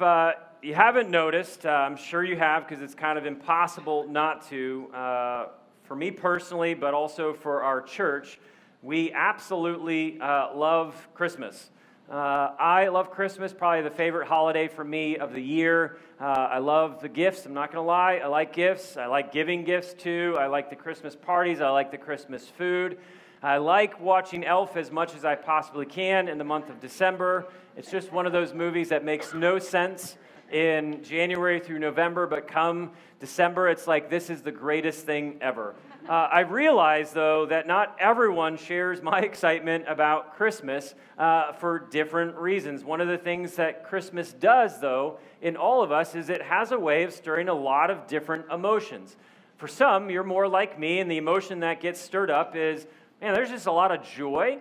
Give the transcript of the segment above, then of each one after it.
uh, you haven't noticed, uh, I'm sure you have because it's kind of impossible not to, uh, for me personally, but also for our church, we absolutely uh, love Christmas. Uh, I love Christmas, probably the favorite holiday for me of the year. Uh, I love the gifts, I'm not going to lie. I like gifts. I like giving gifts too. I like the Christmas parties. I like the Christmas food. I like watching Elf as much as I possibly can in the month of December. It's just one of those movies that makes no sense in January through November, but come December, it's like this is the greatest thing ever. Uh, I realize, though, that not everyone shares my excitement about Christmas uh, for different reasons. One of the things that Christmas does, though, in all of us is it has a way of stirring a lot of different emotions. For some, you're more like me, and the emotion that gets stirred up is man, there's just a lot of joy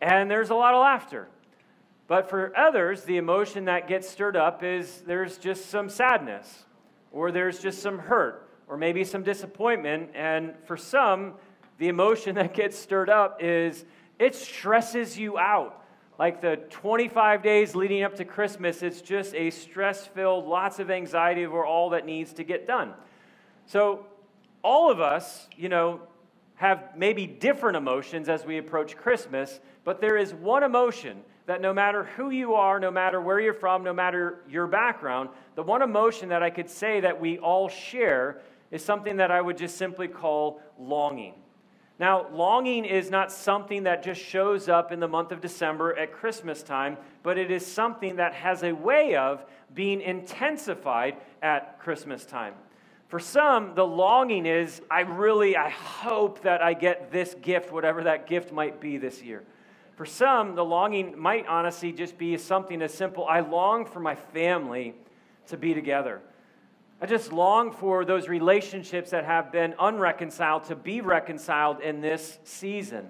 and there's a lot of laughter. But for others, the emotion that gets stirred up is there's just some sadness, or there's just some hurt, or maybe some disappointment. And for some, the emotion that gets stirred up is it stresses you out. Like the 25 days leading up to Christmas, it's just a stress filled, lots of anxiety over all that needs to get done. So, all of us, you know, have maybe different emotions as we approach Christmas, but there is one emotion that no matter who you are, no matter where you're from, no matter your background, the one emotion that I could say that we all share is something that I would just simply call longing. Now, longing is not something that just shows up in the month of December at Christmas time, but it is something that has a way of being intensified at Christmas time. For some, the longing is, I really, I hope that I get this gift, whatever that gift might be this year. For some, the longing might honestly just be something as simple I long for my family to be together. I just long for those relationships that have been unreconciled to be reconciled in this season.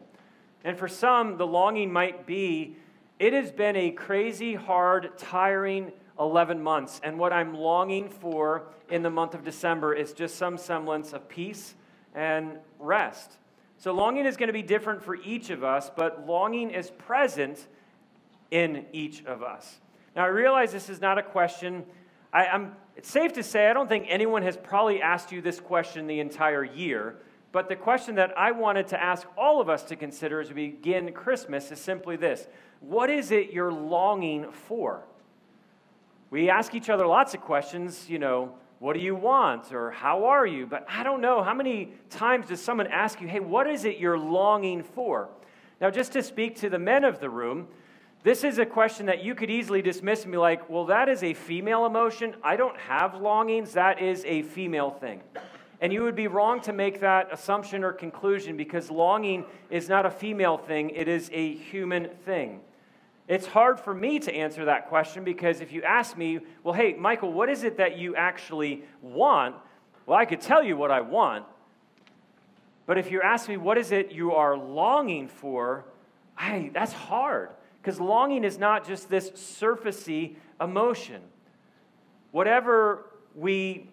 And for some, the longing might be it has been a crazy, hard, tiring, 11 months. And what I'm longing for in the month of December is just some semblance of peace and rest. So, longing is going to be different for each of us, but longing is present in each of us. Now, I realize this is not a question. I, am it's safe to say I don't think anyone has probably asked you this question the entire year. But the question that I wanted to ask all of us to consider as we begin Christmas is simply this What is it you're longing for? We ask each other lots of questions, you know, what do you want or how are you? But I don't know, how many times does someone ask you, hey, what is it you're longing for? Now, just to speak to the men of the room, this is a question that you could easily dismiss and be like, well, that is a female emotion. I don't have longings. That is a female thing. And you would be wrong to make that assumption or conclusion because longing is not a female thing, it is a human thing. It's hard for me to answer that question because if you ask me, well, hey, Michael, what is it that you actually want? Well, I could tell you what I want. But if you ask me, what is it you are longing for? I, that's hard because longing is not just this surfacey emotion. Whatever we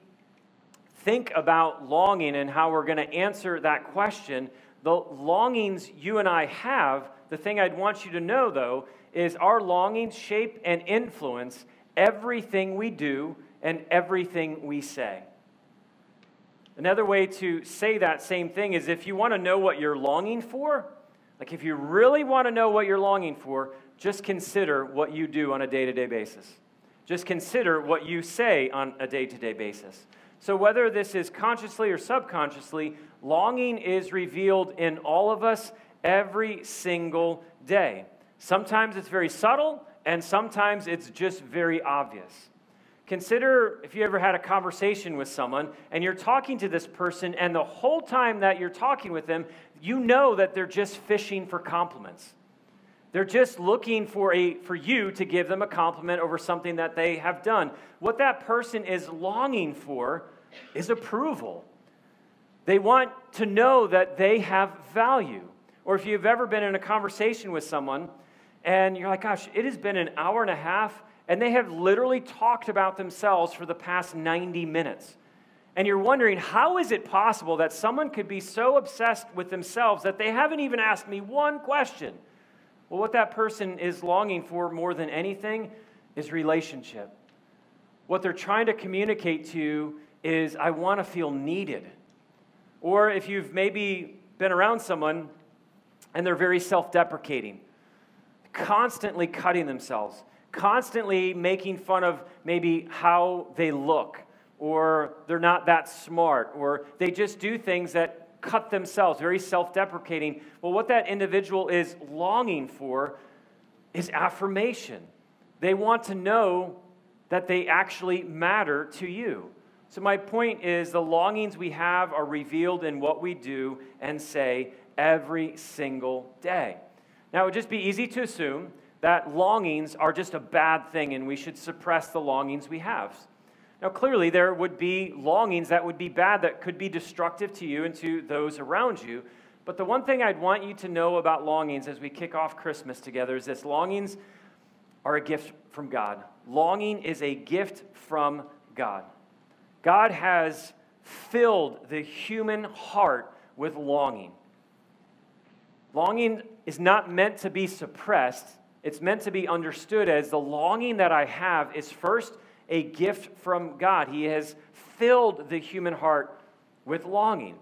think about longing and how we're going to answer that question, the longings you and I have, the thing I'd want you to know, though, is our longings shape and influence everything we do and everything we say. Another way to say that same thing is if you want to know what you're longing for, like if you really want to know what you're longing for, just consider what you do on a day to day basis. Just consider what you say on a day to day basis. So, whether this is consciously or subconsciously, longing is revealed in all of us every single day. Sometimes it's very subtle, and sometimes it's just very obvious. Consider if you ever had a conversation with someone and you're talking to this person, and the whole time that you're talking with them, you know that they're just fishing for compliments. They're just looking for, a, for you to give them a compliment over something that they have done. What that person is longing for is approval. They want to know that they have value. Or if you've ever been in a conversation with someone and you're like, gosh, it has been an hour and a half, and they have literally talked about themselves for the past 90 minutes. And you're wondering, how is it possible that someone could be so obsessed with themselves that they haven't even asked me one question? Well, what that person is longing for more than anything is relationship. what they're trying to communicate to you is, I want to feel needed. Or if you've maybe been around someone and they're very self deprecating, constantly cutting themselves, constantly making fun of maybe how they look, or they're not that smart, or they just do things that cut themselves, very self deprecating. Well, what that individual is longing for is affirmation. They want to know that they actually matter to you. So, my point is the longings we have are revealed in what we do and say every single day. Now, it would just be easy to assume that longings are just a bad thing and we should suppress the longings we have. Now, clearly, there would be longings that would be bad, that could be destructive to you and to those around you. But the one thing I'd want you to know about longings as we kick off Christmas together is this longings are a gift from God. Longing is a gift from God. God has filled the human heart with longing. Longing is not meant to be suppressed, it's meant to be understood as the longing that I have is first a gift from God. He has filled the human heart with longing.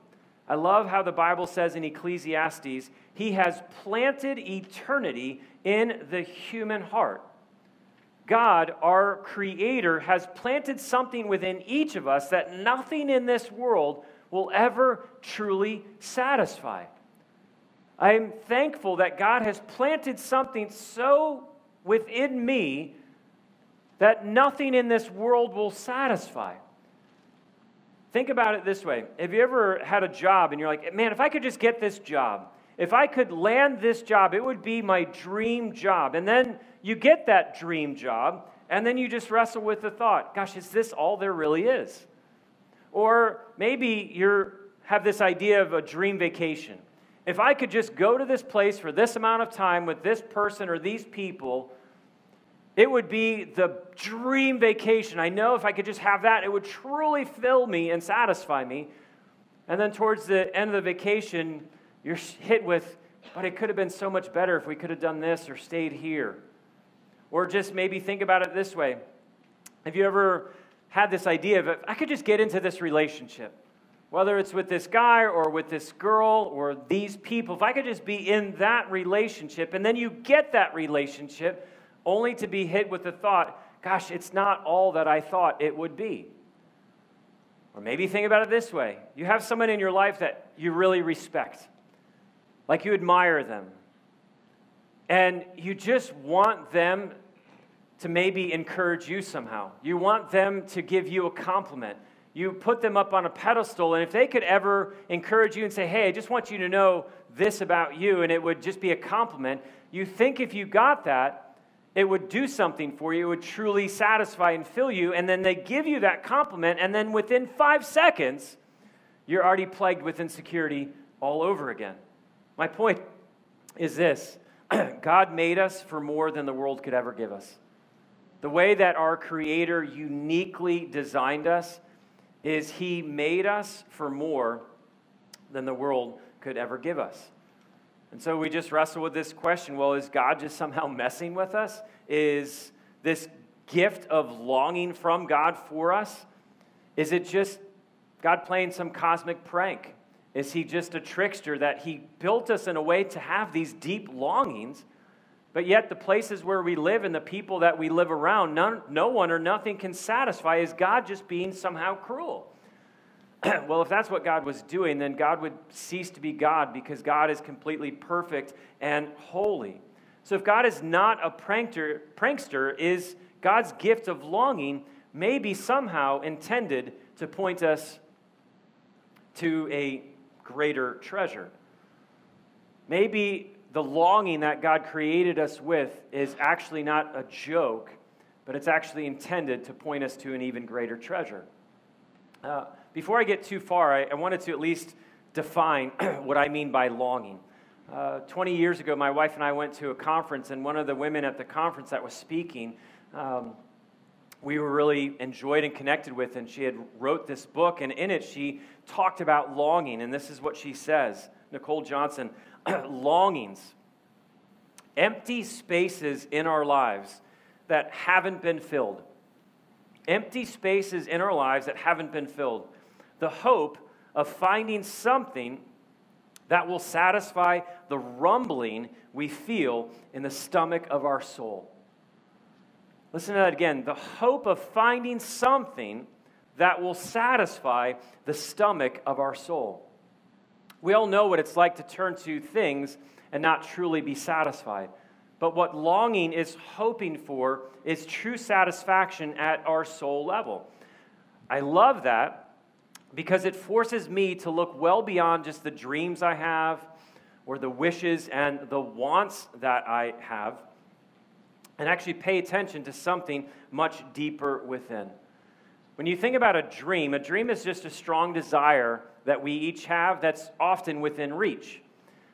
I love how the Bible says in Ecclesiastes, He has planted eternity in the human heart. God, our Creator, has planted something within each of us that nothing in this world will ever truly satisfy. I am thankful that God has planted something so within me that nothing in this world will satisfy. Think about it this way Have you ever had a job and you're like, man, if I could just get this job, if I could land this job, it would be my dream job. And then you get that dream job, and then you just wrestle with the thought, gosh, is this all there really is? Or maybe you have this idea of a dream vacation. If I could just go to this place for this amount of time with this person or these people, it would be the dream vacation. I know if I could just have that, it would truly fill me and satisfy me. And then towards the end of the vacation, you're hit with, but it could have been so much better if we could have done this or stayed here. Or just maybe think about it this way. Have you ever had this idea of, I could just get into this relationship, whether it's with this guy or with this girl or these people, if I could just be in that relationship, and then you get that relationship, only to be hit with the thought, gosh, it's not all that I thought it would be. Or maybe think about it this way you have someone in your life that you really respect, like you admire them, and you just want them to maybe encourage you somehow. You want them to give you a compliment. You put them up on a pedestal, and if they could ever encourage you and say, Hey, I just want you to know this about you, and it would just be a compliment, you think if you got that, it would do something for you, it would truly satisfy and fill you, and then they give you that compliment, and then within five seconds, you're already plagued with insecurity all over again. My point is this God made us for more than the world could ever give us. The way that our Creator uniquely designed us is He made us for more than the world could ever give us. And so we just wrestle with this question well, is God just somehow messing with us? Is this gift of longing from God for us? Is it just God playing some cosmic prank? Is he just a trickster that he built us in a way to have these deep longings, but yet the places where we live and the people that we live around, none, no one or nothing can satisfy? Is God just being somehow cruel? well, if that's what God was doing, then God would cease to be God because God is completely perfect and holy. So if God is not a prankster, prankster is God's gift of longing maybe somehow intended to point us to a greater treasure. Maybe the longing that God created us with is actually not a joke, but it's actually intended to point us to an even greater treasure. Uh, before I get too far, I, I, wanted to at least define what I mean by longing. Uh, 20 years ago, my wife and I went to a conference, and one of the women at the conference that was speaking, um, we were really enjoyed and connected with, and she had wrote this book, and in it she talked about longing, and this is what she says. Nicole Johnson, longings, empty spaces in our lives that haven't been filled empty spaces in our lives that haven't been filled. The hope of finding something that will satisfy the rumbling we feel in the stomach of our soul. Listen to that again. The hope of finding something that will satisfy the stomach of our soul. We all know what it's like to turn to things and not truly be satisfied. But what longing is hoping for is true satisfaction at our soul level. I love that because it forces me to look well beyond just the dreams I have or the wishes and the wants that I have and actually pay attention to something much deeper within. When you think about a dream, a dream is just a strong desire that we each have that's often within reach.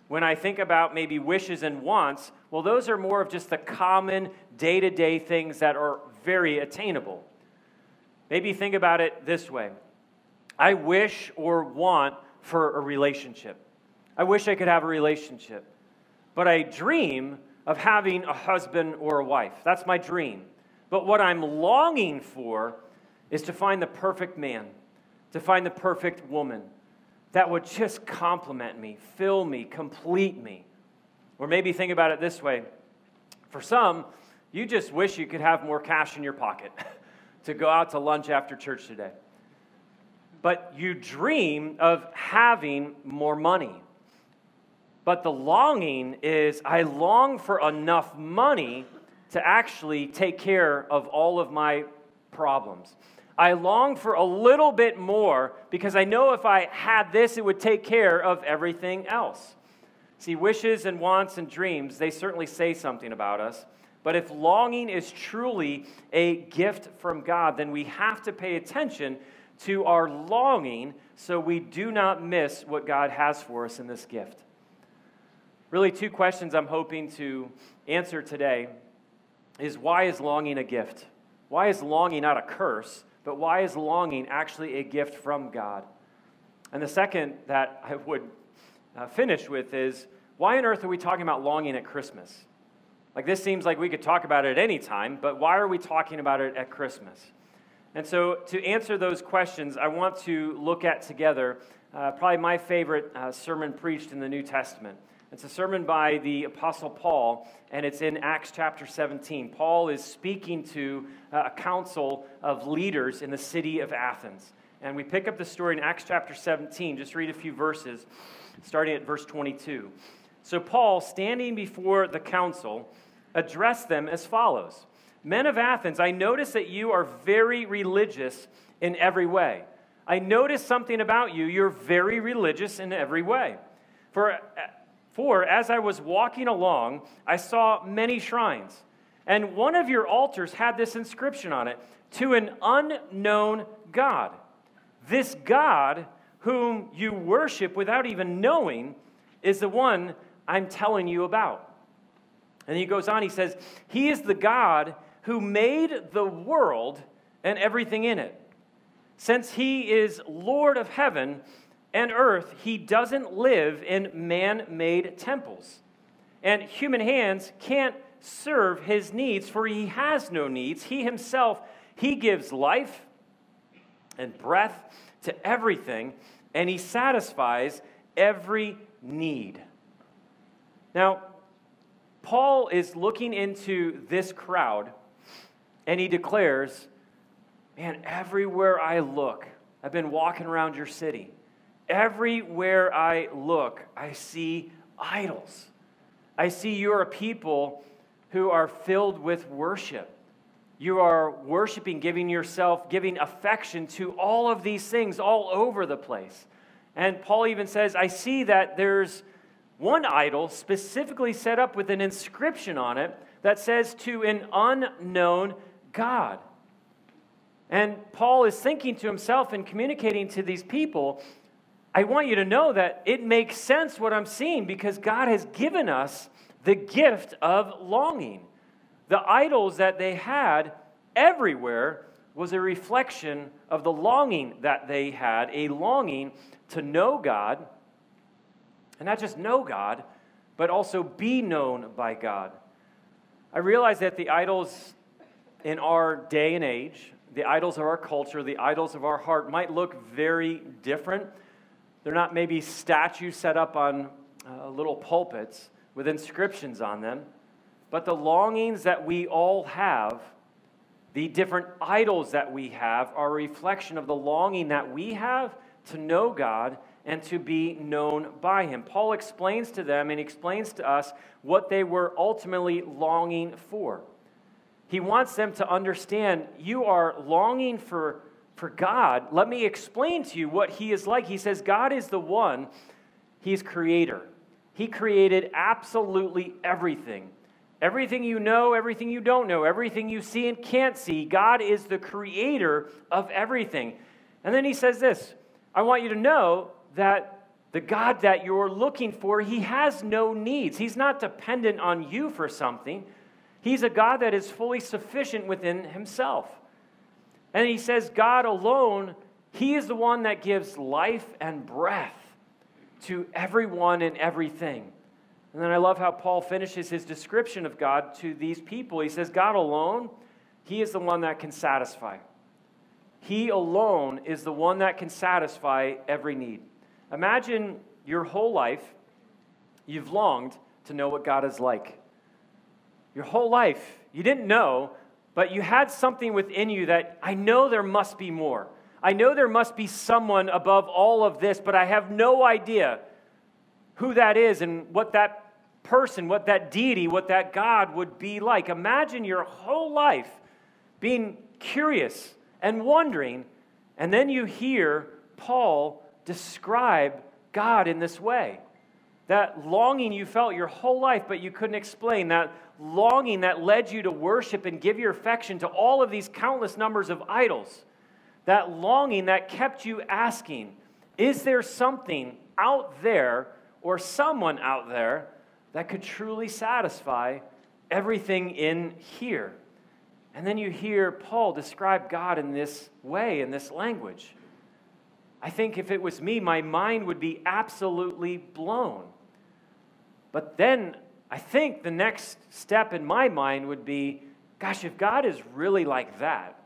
When I think about maybe wishes and wants, well, those are more of just the common day to day things that are very attainable. Maybe think about it this way I wish or want for a relationship. I wish I could have a relationship, but I dream of having a husband or a wife. That's my dream. But what I'm longing for is to find the perfect man, to find the perfect woman that would just complement me, fill me, complete me. Or maybe think about it this way for some, you just wish you could have more cash in your pocket to go out to lunch after church today. But you dream of having more money. But the longing is I long for enough money to actually take care of all of my problems. I long for a little bit more because I know if I had this, it would take care of everything else. See, wishes and wants and dreams, they certainly say something about us. But if longing is truly a gift from God, then we have to pay attention to our longing so we do not miss what God has for us in this gift. Really, two questions I'm hoping to answer today is why is longing a gift? Why is longing not a curse? But why is longing actually a gift from God? And the second that I would uh, finish with is why on earth are we talking about longing at Christmas? Like, this seems like we could talk about it at any time, but why are we talking about it at Christmas? And so, to answer those questions, I want to look at together uh, probably my favorite uh, sermon preached in the New Testament. It's a sermon by the Apostle Paul, and it's in Acts chapter 17. Paul is speaking to uh, a council of leaders in the city of Athens. And we pick up the story in Acts chapter 17. Just read a few verses, starting at verse 22. So, Paul, standing before the council, addressed them as follows Men of Athens, I notice that you are very religious in every way. I notice something about you. You're very religious in every way. For for as I was walking along, I saw many shrines, and one of your altars had this inscription on it To an unknown God. This God, whom you worship without even knowing, is the one I'm telling you about. And he goes on, he says, He is the God who made the world and everything in it. Since he is Lord of heaven and earth, he doesn't live in man made temples. And human hands can't serve his needs, for he has no needs. He himself, he gives life and breath to everything, and he satisfies every need. Now, Paul is looking into this crowd, and he declares, Man, everywhere I look, I've been walking around your city Everywhere I look, I see idols. I see you're a people who are filled with worship. You are worshiping, giving yourself, giving affection to all of these things all over the place. And Paul even says, I see that there's one idol specifically set up with an inscription on it that says to an unknown God. And Paul is thinking to himself and communicating to these people I want you to know that it makes sense what I'm seeing because God has given us the gift of longing. The idols that they had everywhere was a reflection of the longing that they had, a longing to know God, and not just know God, but also be known by God. I realize that the idols in our day and age, the idols of our culture, the idols of our heart, might look very different. They're not maybe statues set up on uh, little pulpits with inscriptions on them, but the longings that we all have, the different idols that we have, are a reflection of the longing that we have to know God and to be known by Him. Paul explains to them and explains to us what they were ultimately longing for. He wants them to understand you are longing for, for God. Let me explain to you what He is like. He says, God is the one, He's creator. He created absolutely everything. Everything you know, everything you don't know, everything you see and can't see, God is the creator of everything. And then he says this I want you to know that the God that you're looking for, he has no needs. He's not dependent on you for something. He's a God that is fully sufficient within himself. And he says, God alone, he is the one that gives life and breath to everyone and everything. And then I love how Paul finishes his description of God to these people. He says, God alone, he is the one that can satisfy. He alone is the one that can satisfy every need. Imagine your whole life, you've longed to know what God is like. Your whole life, you didn't know, but you had something within you that I know there must be more. I know there must be someone above all of this, but I have no idea who that is and what that person, what that deity, what that God would be like. Imagine your whole life being curious and wondering, and then you hear Paul describe God in this way. That longing you felt your whole life, but you couldn't explain. That longing that led you to worship and give your affection to all of these countless numbers of idols. That longing that kept you asking, Is there something out there or someone out there that could truly satisfy everything in here? And then you hear Paul describe God in this way, in this language. I think if it was me, my mind would be absolutely blown. But then I think the next step in my mind would be gosh, if God is really like that,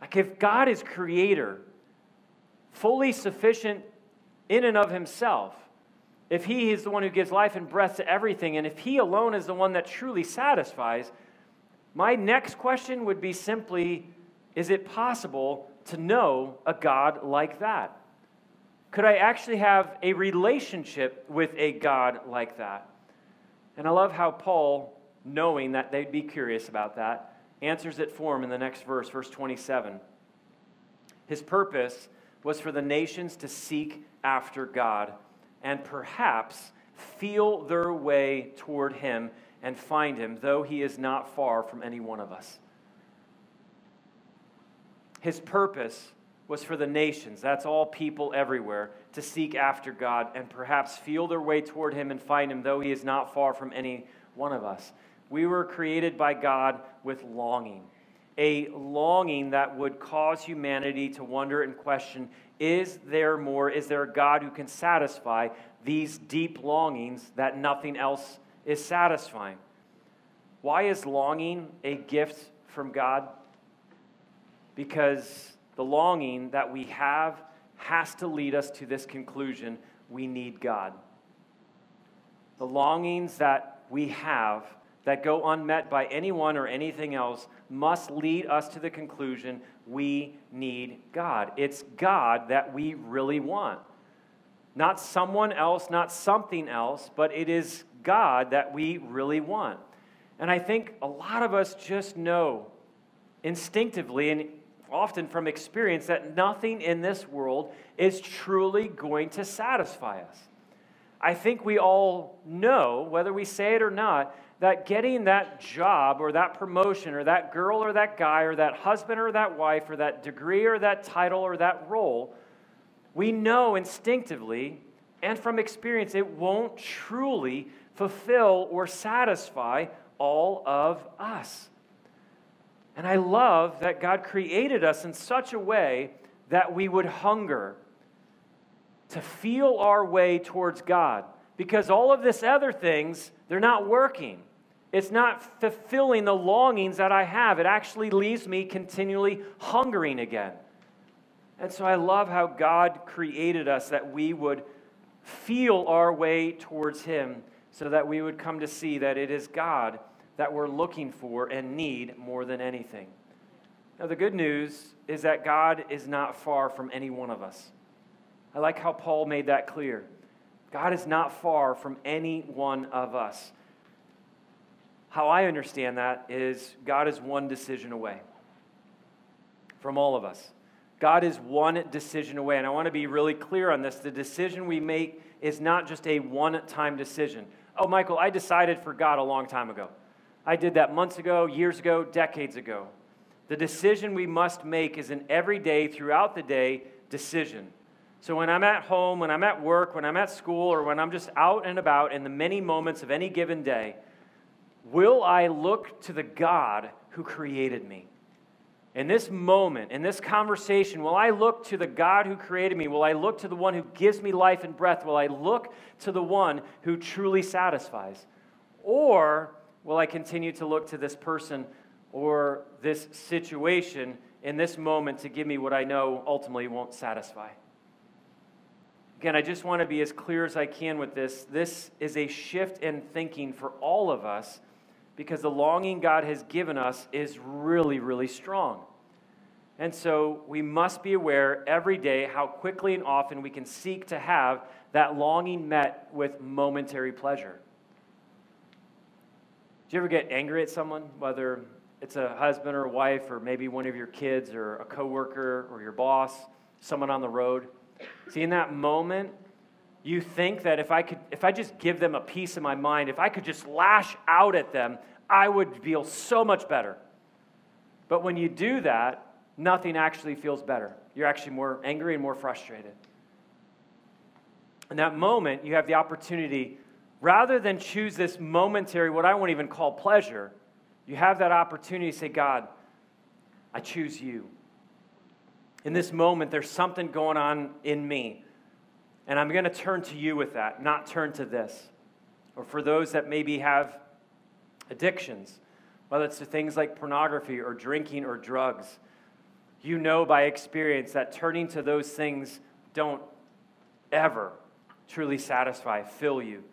like if God is creator, fully sufficient in and of himself, if he is the one who gives life and breath to everything, and if he alone is the one that truly satisfies, my next question would be simply is it possible to know a God like that? Could I actually have a relationship with a God like that? And I love how Paul, knowing that they'd be curious about that, answers it for him in the next verse, verse 27. His purpose was for the nations to seek after God and perhaps feel their way toward him and find him, though he is not far from any one of us. His purpose was for the nations, that's all people everywhere, to seek after God and perhaps feel their way toward Him and find Him, though He is not far from any one of us. We were created by God with longing, a longing that would cause humanity to wonder and question is there more? Is there a God who can satisfy these deep longings that nothing else is satisfying? Why is longing a gift from God? because the longing that we have has to lead us to this conclusion we need God. The longings that we have that go unmet by anyone or anything else must lead us to the conclusion we need God. It's God that we really want. Not someone else, not something else, but it is God that we really want. And I think a lot of us just know instinctively and often from experience, that nothing in this world is truly going to satisfy us. I think we all know, whether we say it or not, that getting that job or that promotion or that girl or that guy or that husband or that wife or that degree or that title or that role, we know instinctively and from experience it won't truly fulfill or satisfy all of us. And I love that God created us in such a way that we would hunger to feel our way towards God. Because all of this other things, they're not working. it's not fulfilling the longings that I have. It actually leaves me continually hungering again. And so I love how God created us that we would feel our way towards Him so that we would come to see that it is God that we're looking for and need more than anything. Now, the good news is that God is not far from any one of us. I like how Paul made that clear. God is not far from any one of us. How I understand that is God is one decision away from all of us. God is one decision away. And I want to be really clear on this. The decision we make is not just a one time decision. Oh, Michael, I decided for God a long time ago. I did that months ago, years ago, decades ago. The decision we must make is an everyday, throughout the day decision. So when I'm at home, when I'm at work, when I'm at school, or when I'm just out and about in the many moments of any given day, will I look to the God who created me? In this moment, in this conversation, will I look to the God who created me? Will I look to the one who gives me life and breath? Will I look to the one who truly satisfies? Or will I continue to look to this person or this situation in this moment to give me what I know ultimately won't satisfy. Again, I just want to be as clear as I can with this. This is a shift in thinking for all of us because the longing God has given us is really, really strong. And so we must be aware every day how quickly and often we can seek to have that longing met with momentary pleasure. Do you ever get angry at someone, whether it's a husband or a wife or maybe one of your kids or a coworker or your boss, someone on the road. See, in that moment, you think that if I could if I just give them a piece of my mind, if I could just lash out at them, I would feel so much better. But when you do that, nothing actually feels better. You're actually more angry and more frustrated. In that moment, you have the opportunity, rather than choose this momentary, what I won't even call pleasure, you have that opportunity to say, God, I choose you. In this moment, there's something going on in me, and I'm going to turn to you with that, not turn to this. Or for those that maybe have addictions, whether it's to things like pornography or drinking or drugs, you know by experience that turning to those things don't ever truly satisfy, fill you.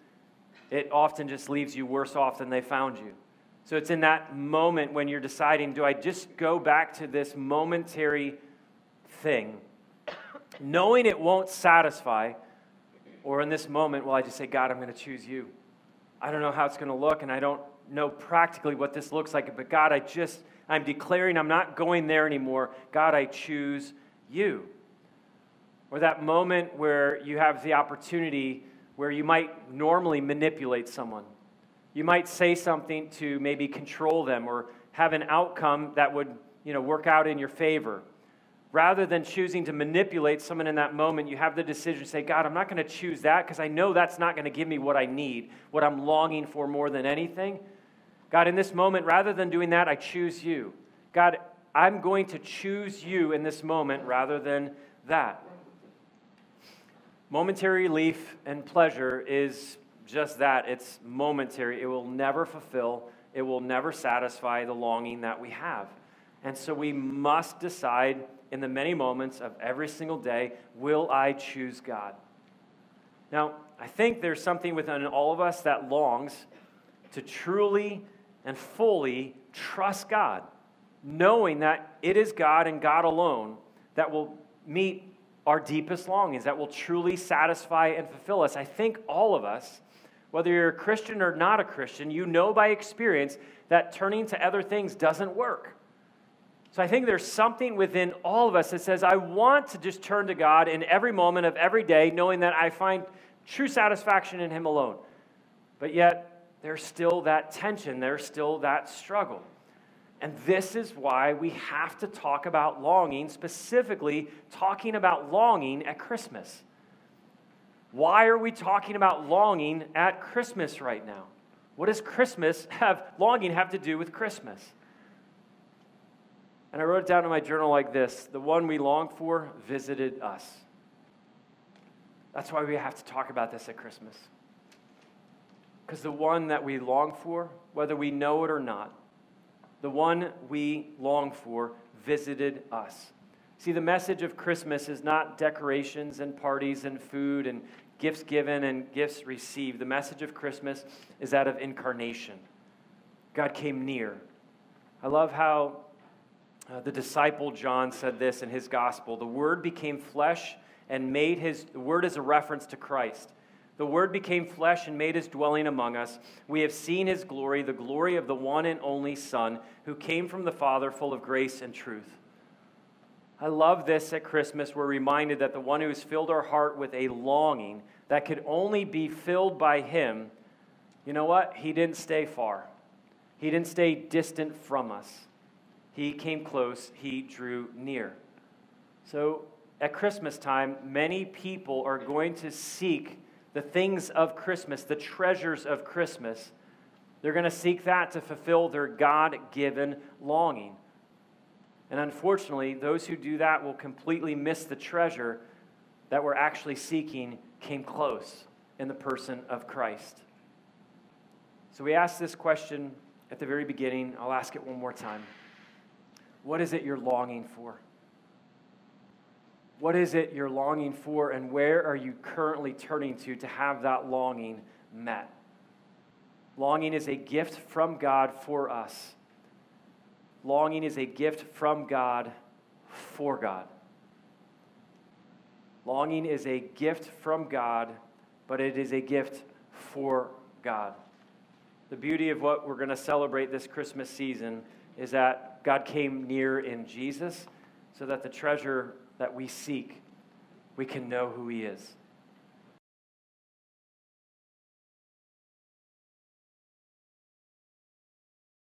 It often just leaves you worse off than they found you. So it's in that moment when you're deciding do I just go back to this momentary thing, knowing it won't satisfy, or in this moment, will I just say, God, I'm going to choose you? I don't know how it's going to look, and I don't know practically what this looks like, but God, I just, I'm declaring I'm not going there anymore. God, I choose you. Or that moment where you have the opportunity where you might normally manipulate someone you might say something to maybe control them or have an outcome that would you know, work out in your favor. Rather than choosing to manipulate someone in that moment, you have the decision to say, God, I'm not going to choose that because I know that's not going to give me what I need, what I'm longing for more than anything. God, in this moment, rather than doing that, I choose you. God, I'm going to choose you in this moment rather than that. Momentary relief and pleasure is just that. It's momentary. It will never fulfill, it will never satisfy the longing that we have. And so we must decide in the many moments of every single day will I choose God? Now, I think there's something within all of us that longs to truly and fully trust God, knowing that it is God and God alone that will meet our deepest longings, that will truly satisfy and fulfill us. I think all of us whether you're a Christian or not a Christian, you know by experience that turning to other things doesn't work. So I think there's something within all of us that says, I want to just turn to God in every moment of every day, knowing that I find true satisfaction in Him alone. But yet, there's still that tension, there's still that struggle. And this is why we have to talk about longing, specifically talking about longing at Christmas. Why are we talking about longing at Christmas right now? What does Christmas have, longing have to do with Christmas? And I wrote it down in my journal like this The one we long for visited us. That's why we have to talk about this at Christmas. Because the one that we long for, whether we know it or not, the one we long for visited us. See, the message of Christmas is not decorations and parties and food and gifts given and gifts received. The message of Christmas is that of incarnation. God came near. I love how uh, the disciple John said this in his gospel The Word became flesh and made his, the Word is a reference to Christ. The Word became flesh and made his dwelling among us. We have seen his glory, the glory of the one and only Son, who came from the Father, full of grace and truth. I love this at Christmas. We're reminded that the one who has filled our heart with a longing that could only be filled by him, you know what? He didn't stay far. He didn't stay distant from us. He came close, he drew near. So at Christmas time, many people are going to seek the things of Christmas, the treasures of Christmas. They're going to seek that to fulfill their God given longing. And unfortunately, those who do that will completely miss the treasure that we're actually seeking came close in the person of Christ. So we asked this question at the very beginning. I'll ask it one more time. What is it you're longing for? What is it you're longing for, and where are you currently turning to to have that longing met? Longing is a gift from God for us. Longing is a gift from God for God. Longing is a gift from God, but it is a gift for God. The beauty of what we're going to celebrate this Christmas season is that God came near in Jesus so that the treasure that we seek, we can know who He is.